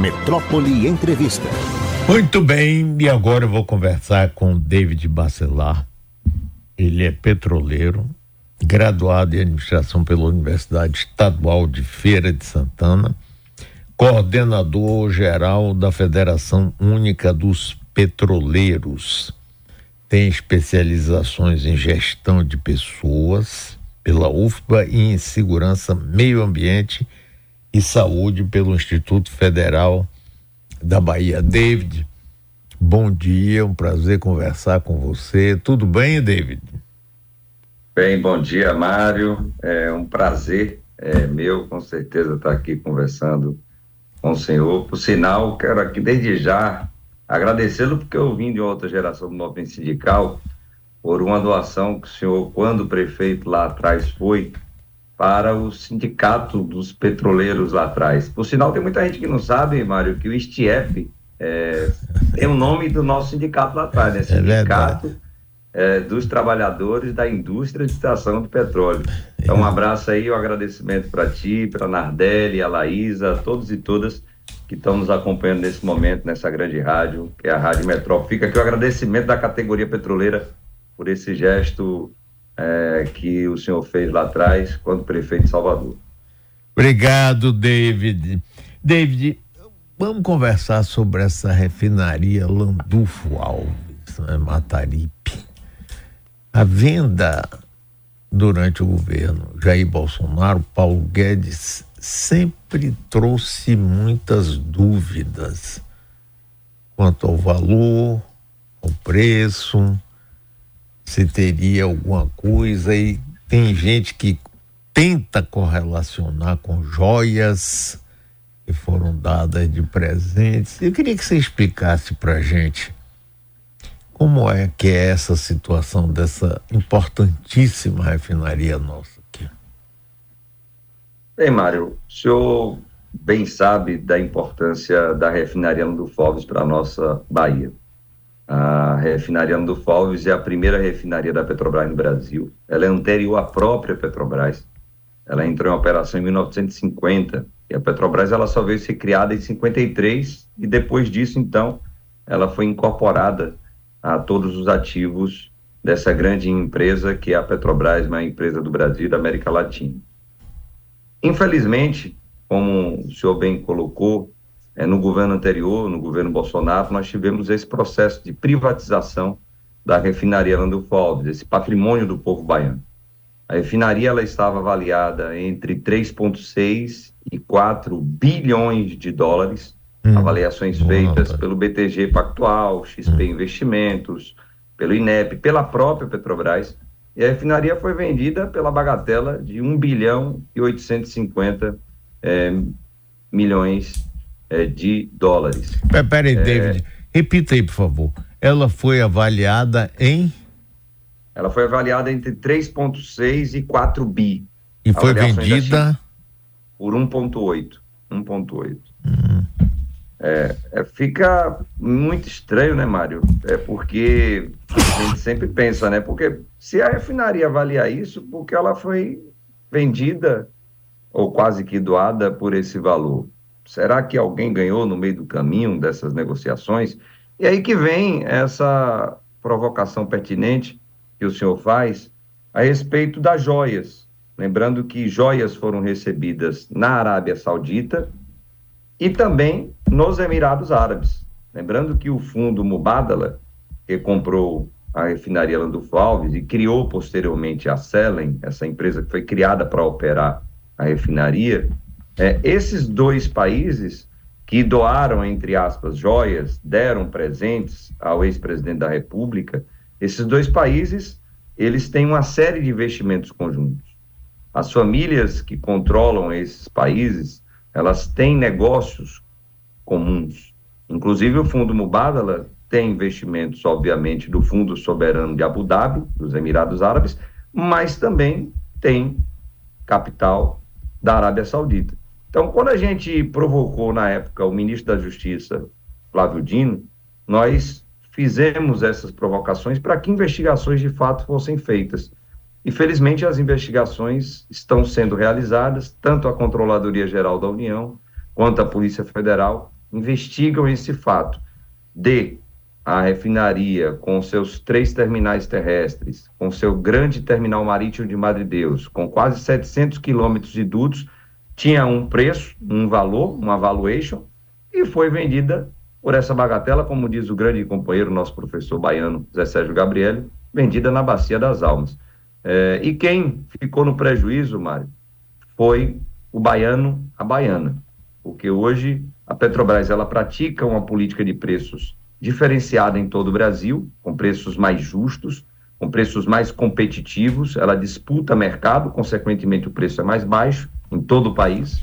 Metrópole Entrevista. Muito bem, e agora eu vou conversar com David Bacelar. Ele é petroleiro, graduado em administração pela Universidade Estadual de Feira de Santana, coordenador geral da Federação Única dos Petroleiros. Tem especializações em gestão de pessoas pela UFBA e em segurança, meio ambiente saúde pelo Instituto Federal da Bahia. David, bom dia, um prazer conversar com você. Tudo bem, David? Bem, bom dia, Mário. É um prazer é, meu, com certeza, estar aqui conversando com o senhor. Por sinal, quero aqui desde já agradecê-lo, porque eu vim de outra geração do movimento sindical, por uma doação que o senhor, quando prefeito lá atrás foi, para o sindicato dos petroleiros lá atrás. Por sinal, tem muita gente que não sabe, Mário, que o STF é, tem o nome do nosso sindicato lá atrás, né? É sindicato é dos Trabalhadores da Indústria de Extração de Petróleo. Então, um abraço aí, um agradecimento para ti, para a Nardelli, a Laísa, a todos e todas que estão nos acompanhando nesse momento, nessa grande rádio, que é a Rádio Metrópole. Fica aqui o agradecimento da categoria petroleira por esse gesto é, que o senhor fez lá atrás, quando prefeito de Salvador. Obrigado, David. David, vamos conversar sobre essa refinaria Landulfo Alves, né, Mataripe. A venda durante o governo Jair Bolsonaro, Paulo Guedes sempre trouxe muitas dúvidas quanto ao valor, ao preço, se teria alguma coisa e tem gente que tenta correlacionar com joias que foram dadas de presentes. Eu queria que você explicasse para gente como é que é essa situação dessa importantíssima refinaria nossa aqui. Bem, Mário, o senhor bem sabe da importância da refinaria do Foves para a nossa Bahia. A refinaria do Foves é a primeira refinaria da Petrobras no Brasil. Ela é anterior à própria Petrobras. Ela entrou em operação em 1950 e a Petrobras ela só veio ser criada em 53 e depois disso então ela foi incorporada a todos os ativos dessa grande empresa que é a Petrobras, uma empresa do Brasil e da América Latina. Infelizmente, como o senhor bem colocou, é, no governo anterior, no governo Bolsonaro, nós tivemos esse processo de privatização da refinaria Landulfo Alves, esse patrimônio do povo baiano. A refinaria ela estava avaliada entre 3,6 e 4 bilhões de dólares, hum, avaliações feitas pelo BTG Pactual, XP hum. Investimentos, pelo INEP, pela própria Petrobras. E a refinaria foi vendida pela bagatela de 1 bilhão e 850 é, milhões é, de dólares. Peraí, é, David, repita aí, por favor. Ela foi avaliada em? Ela foi avaliada entre 3,6 e 4 bi. E foi vendida? Por 1,8. 1,8. Hum. É, é, fica muito estranho, né, Mário? É porque a gente sempre pensa, né? Porque se a refinaria avaliar isso, porque ela foi vendida ou quase que doada por esse valor. Será que alguém ganhou no meio do caminho dessas negociações? E aí que vem essa provocação pertinente que o senhor faz a respeito das joias. Lembrando que joias foram recebidas na Arábia Saudita e também nos Emirados Árabes. Lembrando que o fundo Mubadala, que comprou a refinaria Landulfo Alves e criou posteriormente a Selen, essa empresa que foi criada para operar a refinaria, é, esses dois países que doaram, entre aspas, joias, deram presentes ao ex-presidente da República, esses dois países, eles têm uma série de investimentos conjuntos. As famílias que controlam esses países, elas têm negócios comuns. Inclusive o Fundo Mubadala tem investimentos, obviamente, do Fundo Soberano de Abu Dhabi, dos Emirados Árabes, mas também tem capital da Arábia Saudita. Então, quando a gente provocou na época o ministro da Justiça, Flávio Dino, nós fizemos essas provocações para que investigações de fato fossem feitas. E felizmente as investigações estão sendo realizadas, tanto a Controladoria Geral da União quanto a Polícia Federal investigam esse fato de a refinaria, com seus três terminais terrestres, com seu grande terminal marítimo de Madre Deus, com quase 700 quilômetros de dutos, tinha um preço, um valor, uma valuation, e foi vendida por essa bagatela, como diz o grande companheiro, nosso professor baiano, Zé Sérgio Gabriel, vendida na Bacia das Almas. É, e quem ficou no prejuízo, Mário, foi o baiano, a baiana, porque hoje a Petrobras ela pratica uma política de preços diferenciada em todo o Brasil, com preços mais justos, com preços mais competitivos, ela disputa mercado, consequentemente o preço é mais baixo em todo o país.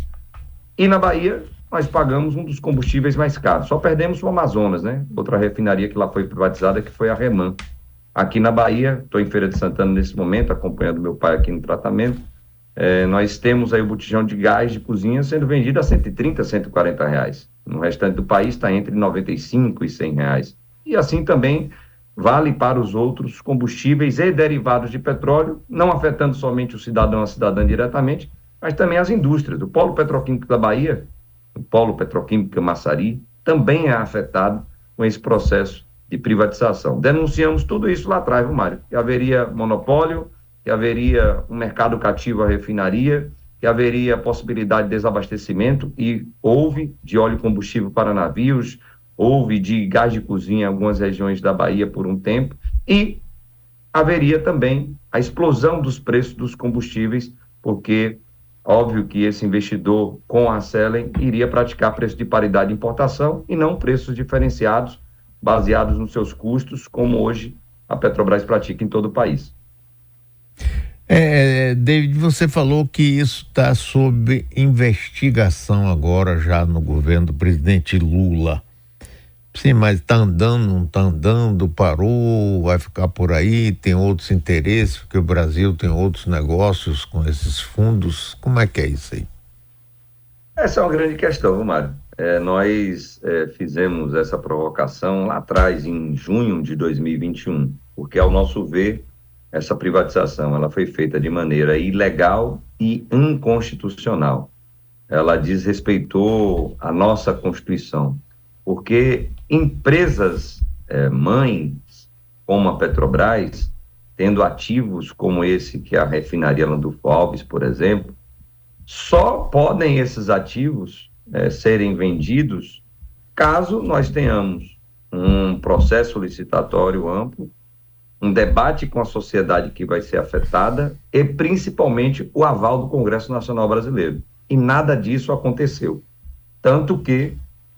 E na Bahia, nós pagamos um dos combustíveis mais caros. Só perdemos o Amazonas, né? Outra refinaria que lá foi privatizada, que foi a Reman. Aqui na Bahia, estou em Feira de Santana nesse momento, acompanhando meu pai aqui no tratamento. É, nós temos aí o botijão de gás de cozinha sendo vendido a 130, 140 reais. No restante do país está entre 95 e 100 reais. E assim também vale para os outros combustíveis e derivados de petróleo, não afetando somente o cidadão a cidadã diretamente, mas também as indústrias. O polo petroquímico da Bahia, o polo petroquímico Massari, também é afetado com esse processo de privatização. Denunciamos tudo isso lá atrás, viu, Mário? Que haveria monopólio, que haveria um mercado cativo à refinaria, que haveria possibilidade de desabastecimento e houve de óleo combustível para navios, houve de gás de cozinha em algumas regiões da Bahia por um tempo e haveria também a explosão dos preços dos combustíveis, porque óbvio que esse investidor com a Selen iria praticar preço de paridade de importação e não preços diferenciados baseados nos seus custos, como hoje a Petrobras pratica em todo o país. É, David, você falou que isso está sob investigação agora já no governo do presidente Lula. Sim, mas está andando, não está andando, parou, vai ficar por aí, tem outros interesses, porque o Brasil tem outros negócios com esses fundos. Como é que é isso aí? Essa é uma grande questão, Mário. É, nós é, fizemos essa provocação lá atrás, em junho de 2021, porque, ao nosso ver, essa privatização ela foi feita de maneira ilegal e inconstitucional. Ela desrespeitou a nossa Constituição, porque empresas é, mães, como a Petrobras, tendo ativos como esse, que é a refinaria Landulfo Alves, por exemplo, só podem esses ativos é, serem vendidos caso nós tenhamos um processo licitatório amplo um debate com a sociedade que vai ser afetada e principalmente o aval do Congresso Nacional Brasileiro. E nada disso aconteceu. Tanto que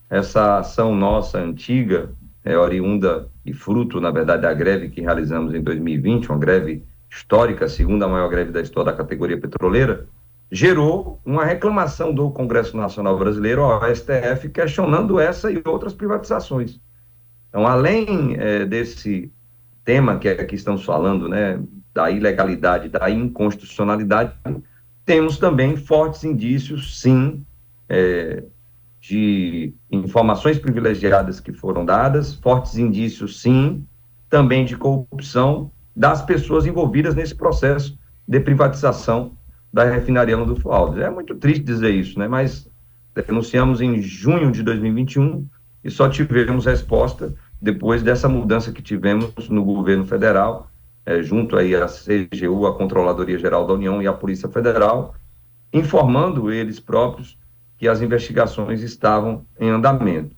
essa ação nossa antiga, é, oriunda e fruto, na verdade, da greve que realizamos em 2020, uma greve histórica, a segunda maior greve da história da categoria petroleira, gerou uma reclamação do Congresso Nacional Brasileiro ao STF questionando essa e outras privatizações. Então, além é, desse tema que aqui estamos falando, né, da ilegalidade, da inconstitucionalidade, temos também fortes indícios, sim, é, de informações privilegiadas que foram dadas, fortes indícios, sim, também de corrupção das pessoas envolvidas nesse processo de privatização da refinaria do Alves. É muito triste dizer isso, né? Mas denunciamos em junho de 2021 e só tivemos resposta depois dessa mudança que tivemos no governo federal, é, junto aí à CGU, a Controladoria Geral da União e a Polícia Federal, informando eles próprios que as investigações estavam em andamento.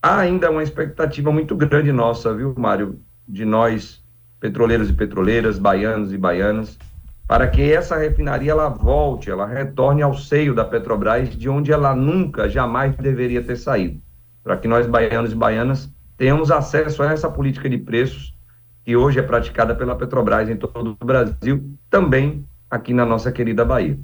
Há ainda uma expectativa muito grande nossa, viu, Mário, de nós, petroleiros e petroleiras, baianos e baianas, para que essa refinaria ela volte, ela retorne ao seio da Petrobras, de onde ela nunca, jamais deveria ter saído. Para que nós, baianos e baianas, tenhamos acesso a essa política de preços que hoje é praticada pela Petrobras em todo o Brasil, também aqui na nossa querida Bahia.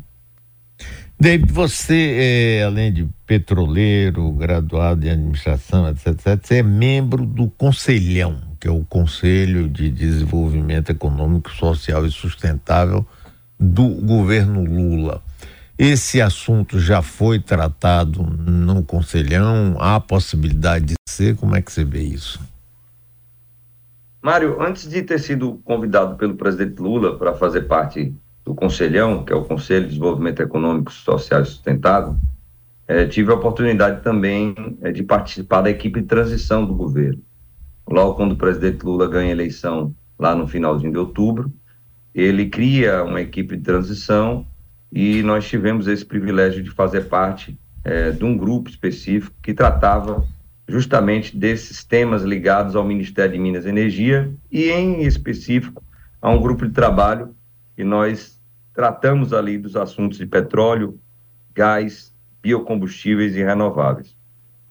David, você, é, além de petroleiro, graduado em administração, etc, etc, você é membro do Conselhão, que é o Conselho de Desenvolvimento Econômico, Social e Sustentável do governo Lula. Esse assunto já foi tratado no Conselhão? Há possibilidade de ser? Como é que você vê isso? Mário, antes de ter sido convidado pelo presidente Lula para fazer parte do Conselhão, que é o Conselho de Desenvolvimento Econômico, Social e Sustentável, é, tive a oportunidade também é, de participar da equipe de transição do governo. Logo quando o presidente Lula ganha a eleição, lá no finalzinho de outubro, ele cria uma equipe de transição e nós tivemos esse privilégio de fazer parte é, de um grupo específico que tratava justamente desses temas ligados ao Ministério de Minas e Energia e, em específico, a um grupo de trabalho que nós tratamos ali dos assuntos de petróleo, gás, biocombustíveis e renováveis.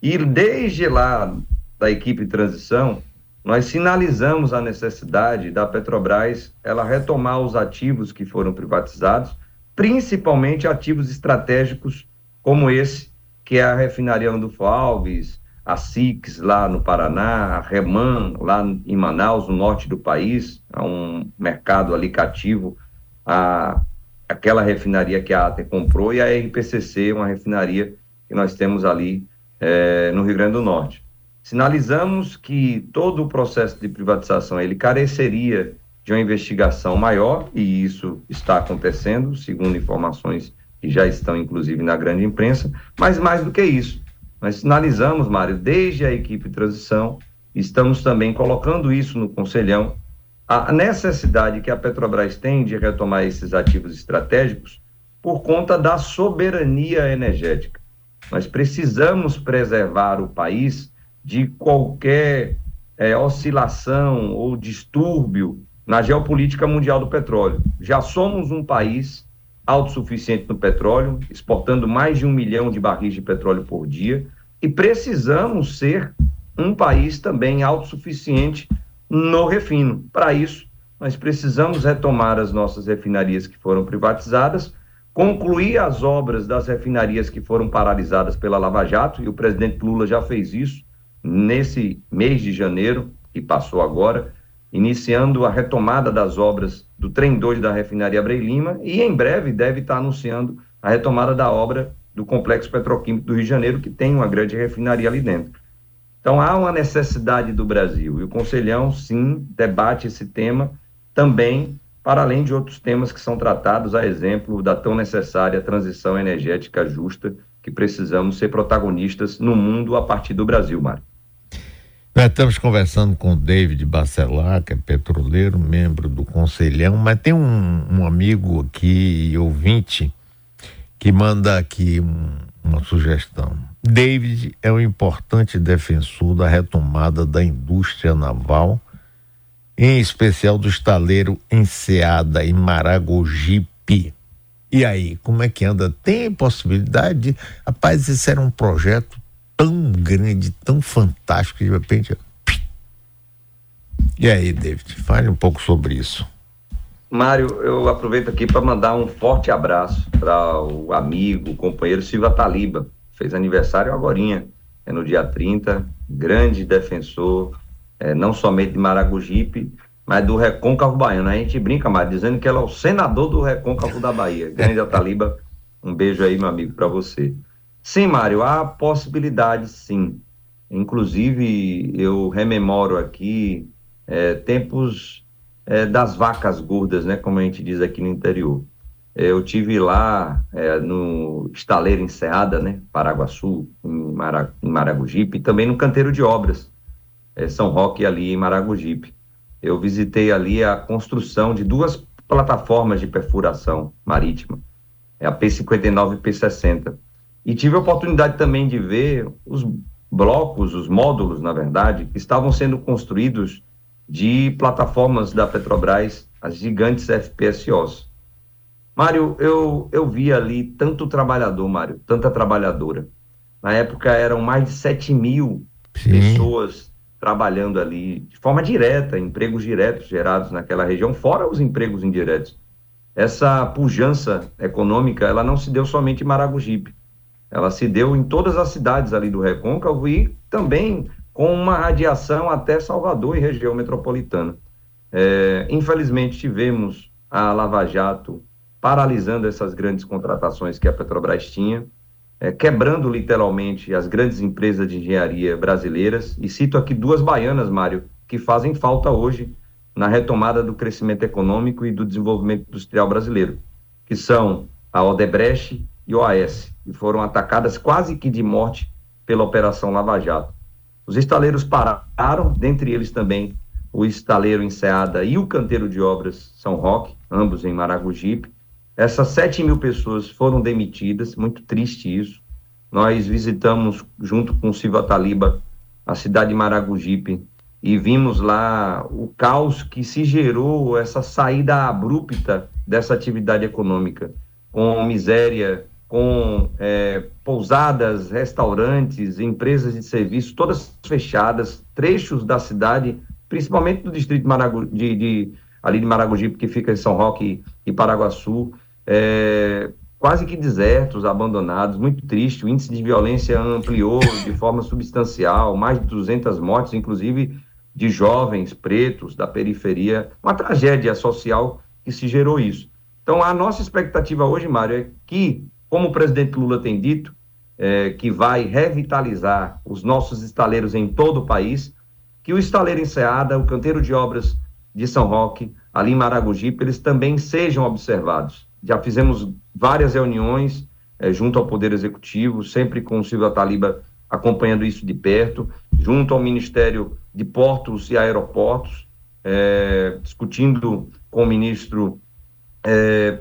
E desde lá da equipe de transição, nós sinalizamos a necessidade da Petrobras ela retomar os ativos que foram privatizados, principalmente ativos estratégicos como esse, que é a refinaria do Alves, a SIX lá no Paraná, a Reman lá em Manaus, no norte do país, é um mercado ali cativo, a, aquela refinaria que a ATE comprou e a RPCC, uma refinaria que nós temos ali é, no Rio Grande do Norte. Sinalizamos que todo o processo de privatização ele careceria de uma investigação maior e isso está acontecendo, segundo informações que já estão inclusive na grande imprensa, mas mais do que isso, nós sinalizamos, Mário, desde a equipe de transição, estamos também colocando isso no Conselhão, a necessidade que a Petrobras tem de retomar esses ativos estratégicos por conta da soberania energética. Nós precisamos preservar o país de qualquer é, oscilação ou distúrbio na geopolítica mundial do petróleo. Já somos um país autossuficiente no petróleo, exportando mais de um milhão de barris de petróleo por dia, e precisamos ser um país também autossuficiente no refino. Para isso, nós precisamos retomar as nossas refinarias que foram privatizadas, concluir as obras das refinarias que foram paralisadas pela Lava Jato, e o presidente Lula já fez isso nesse mês de janeiro, que passou agora, iniciando a retomada das obras do trem 2 da refinaria Abrei Lima, e em breve deve estar anunciando a retomada da obra do Complexo Petroquímico do Rio de Janeiro, que tem uma grande refinaria ali dentro. Então, há uma necessidade do Brasil, e o Conselhão, sim, debate esse tema também, para além de outros temas que são tratados, a exemplo da tão necessária transição energética justa, que precisamos ser protagonistas no mundo a partir do Brasil, Mário. Nós estamos conversando com o David Bacelar, que é petroleiro, membro do Conselhão, mas tem um, um amigo aqui, ouvinte, que manda aqui um, uma sugestão. David é um importante defensor da retomada da indústria naval, em especial do estaleiro Enseada em Maragogipe. E aí, como é que anda? Tem possibilidade? De... Rapaz, esse era um projeto tão grande, tão fantástico, de repente. E aí, David, fale um pouco sobre isso. Mário, eu aproveito aqui para mandar um forte abraço para o amigo, o companheiro Silva Taliba. Fez aniversário agora, é no dia 30, grande defensor, é, não somente de Maragogipe, mas do Recôncavo Baiano. A gente brinca mais, dizendo que ela é o senador do Recôncavo da Bahia. Grande Taliba, um beijo aí, meu amigo, para você. Sim, Mário, há possibilidade, sim. Inclusive, eu rememoro aqui é, tempos é, das vacas gordas, né, como a gente diz aqui no interior. Eu tive lá é, no estaleiro Enseada, né, Paraguaçu, em, Mara, em Maragogipe, e também no canteiro de obras, é, São Roque ali em Maragogipe. Eu visitei ali a construção de duas plataformas de perfuração marítima, é a P59 e P60. E tive a oportunidade também de ver os blocos, os módulos, na verdade, que estavam sendo construídos de plataformas da Petrobras, as gigantes FPSOs. Mário, eu, eu vi ali tanto trabalhador, Mário, tanta trabalhadora. Na época eram mais de 7 mil Sim. pessoas trabalhando ali de forma direta, empregos diretos gerados naquela região, fora os empregos indiretos. Essa pujança econômica, ela não se deu somente em Maragogipe, ela se deu em todas as cidades ali do Recôncavo e também com uma radiação até Salvador e região metropolitana. É, infelizmente, tivemos a Lava Jato paralisando essas grandes contratações que a Petrobras tinha, é, quebrando literalmente as grandes empresas de engenharia brasileiras. E cito aqui duas baianas, Mário, que fazem falta hoje na retomada do crescimento econômico e do desenvolvimento industrial brasileiro, que são a Odebrecht e OAS, e foram atacadas quase que de morte pela Operação Lava Jato. Os estaleiros pararam, dentre eles também o estaleiro Enseada e o canteiro de obras São Roque, ambos em Maragogipe. Essas 7 mil pessoas foram demitidas, muito triste isso. Nós visitamos, junto com o Silva Taliba, a cidade de Maragogipe e vimos lá o caos que se gerou, essa saída abrupta dessa atividade econômica, com miséria, com é, pousadas, restaurantes, empresas de serviço, todas fechadas, trechos da cidade, principalmente do distrito de, Maragu, de, de ali de Maragogipe, que fica em São Roque e Paraguaçu, é, quase que desertos, abandonados, muito triste. O índice de violência ampliou de forma substancial, mais de 200 mortes, inclusive de jovens pretos da periferia. Uma tragédia social que se gerou isso. Então, a nossa expectativa hoje, Mário, é que, como o presidente Lula tem dito, é, que vai revitalizar os nossos estaleiros em todo o país, que o estaleiro Enseada, o canteiro de obras de São Roque, ali em Maragogipe, eles também sejam observados. Já fizemos várias reuniões é, junto ao Poder Executivo, sempre com o Silvio Taliba acompanhando isso de perto, junto ao Ministério de Portos e Aeroportos, é, discutindo com o ministro é,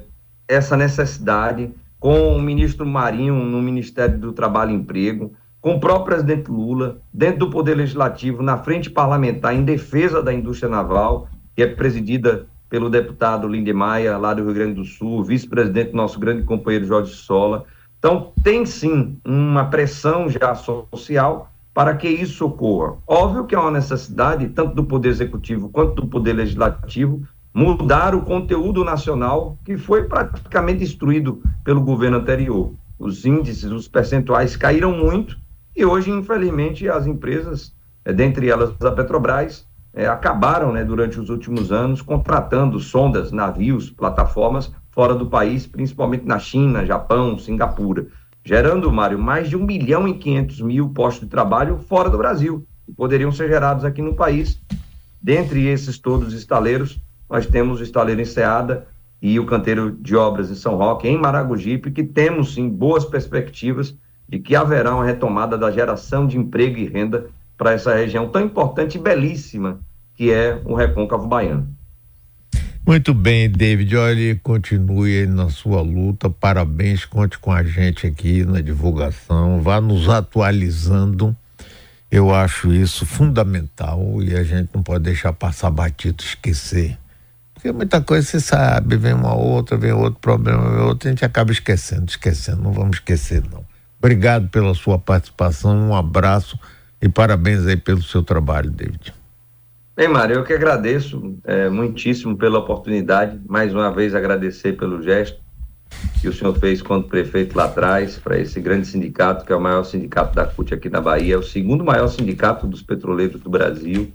essa necessidade, com o ministro Marinho no Ministério do Trabalho e Emprego, com o próprio presidente Lula, dentro do Poder Legislativo, na frente parlamentar, em defesa da indústria naval, que é presidida pelo deputado Lindemeyer, lá do Rio Grande do Sul, vice-presidente nosso grande companheiro Jorge Sola. Então, tem sim uma pressão já social para que isso ocorra. Óbvio que há uma necessidade, tanto do Poder Executivo quanto do Poder Legislativo, mudar o conteúdo nacional que foi praticamente destruído pelo governo anterior. Os índices, os percentuais caíram muito e hoje, infelizmente, as empresas, é, dentre elas a Petrobras, é, acabaram, né, durante os últimos anos, contratando sondas, navios, plataformas fora do país, principalmente na China, Japão, Singapura, gerando, Mário, mais de 1 milhão e 500 mil postos de trabalho fora do Brasil, que poderiam ser gerados aqui no país. Dentre esses todos estaleiros, nós temos o estaleiro Enseada e o canteiro de obras em São Roque, em Maragogipe, que temos sim boas perspectivas de que haverá uma retomada da geração de emprego e renda para essa região tão importante e belíssima que é o Recôncavo Baiano. Muito bem, David. Olha, continue na sua luta. Parabéns, conte com a gente aqui na divulgação. Vá nos atualizando. Eu acho isso fundamental e a gente não pode deixar passar batido, esquecer. Porque muita coisa você sabe, vem uma outra, vem outro problema, vem outro, a gente acaba esquecendo, esquecendo. Não vamos esquecer, não. Obrigado pela sua participação, um abraço e parabéns aí pelo seu trabalho, David. Bem, Mário, eu que agradeço é, muitíssimo pela oportunidade, mais uma vez agradecer pelo gesto que o senhor fez quando prefeito lá atrás, para esse grande sindicato, que é o maior sindicato da CUT aqui na Bahia, é o segundo maior sindicato dos petroleiros do Brasil,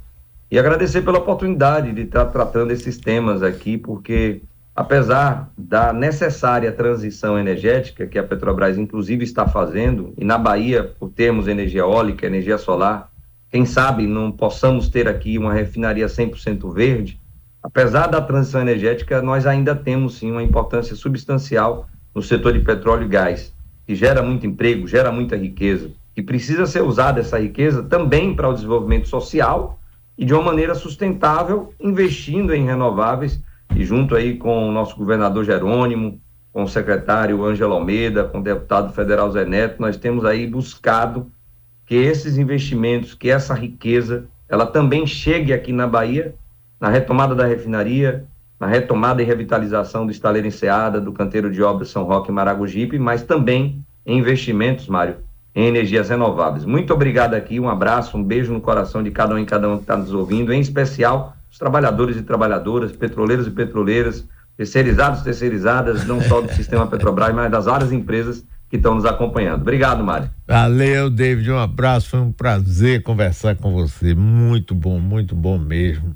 e agradecer pela oportunidade de estar tratando esses temas aqui, porque apesar da necessária transição energética que a Petrobras inclusive está fazendo, e na Bahia, por termos energia eólica, energia solar, quem sabe não possamos ter aqui uma refinaria 100% verde, apesar da transição energética, nós ainda temos sim uma importância substancial no setor de petróleo e gás, que gera muito emprego, gera muita riqueza, e precisa ser usada essa riqueza também para o desenvolvimento social e de uma maneira sustentável, investindo em renováveis e junto aí com o nosso governador Jerônimo, com o secretário Ângelo Almeida, com o deputado federal Zé Neto, nós temos aí buscado que esses investimentos, que essa riqueza, ela também chegue aqui na Bahia, na retomada da refinaria, na retomada e revitalização do estaleiro Enseada, do canteiro de obras São Roque e Maragogipe, mas também em investimentos, Mário, em energias renováveis. Muito obrigado aqui, um abraço, um beijo no coração de cada um e cada um que está nos ouvindo, em especial os trabalhadores e trabalhadoras, petroleiros e petroleiras, terceirizados e terceirizadas, não só do sistema Petrobras, mas das várias empresas que estão nos acompanhando. Obrigado, Mário. Valeu, David. Um abraço. Foi um prazer conversar com você. Muito bom, muito bom mesmo.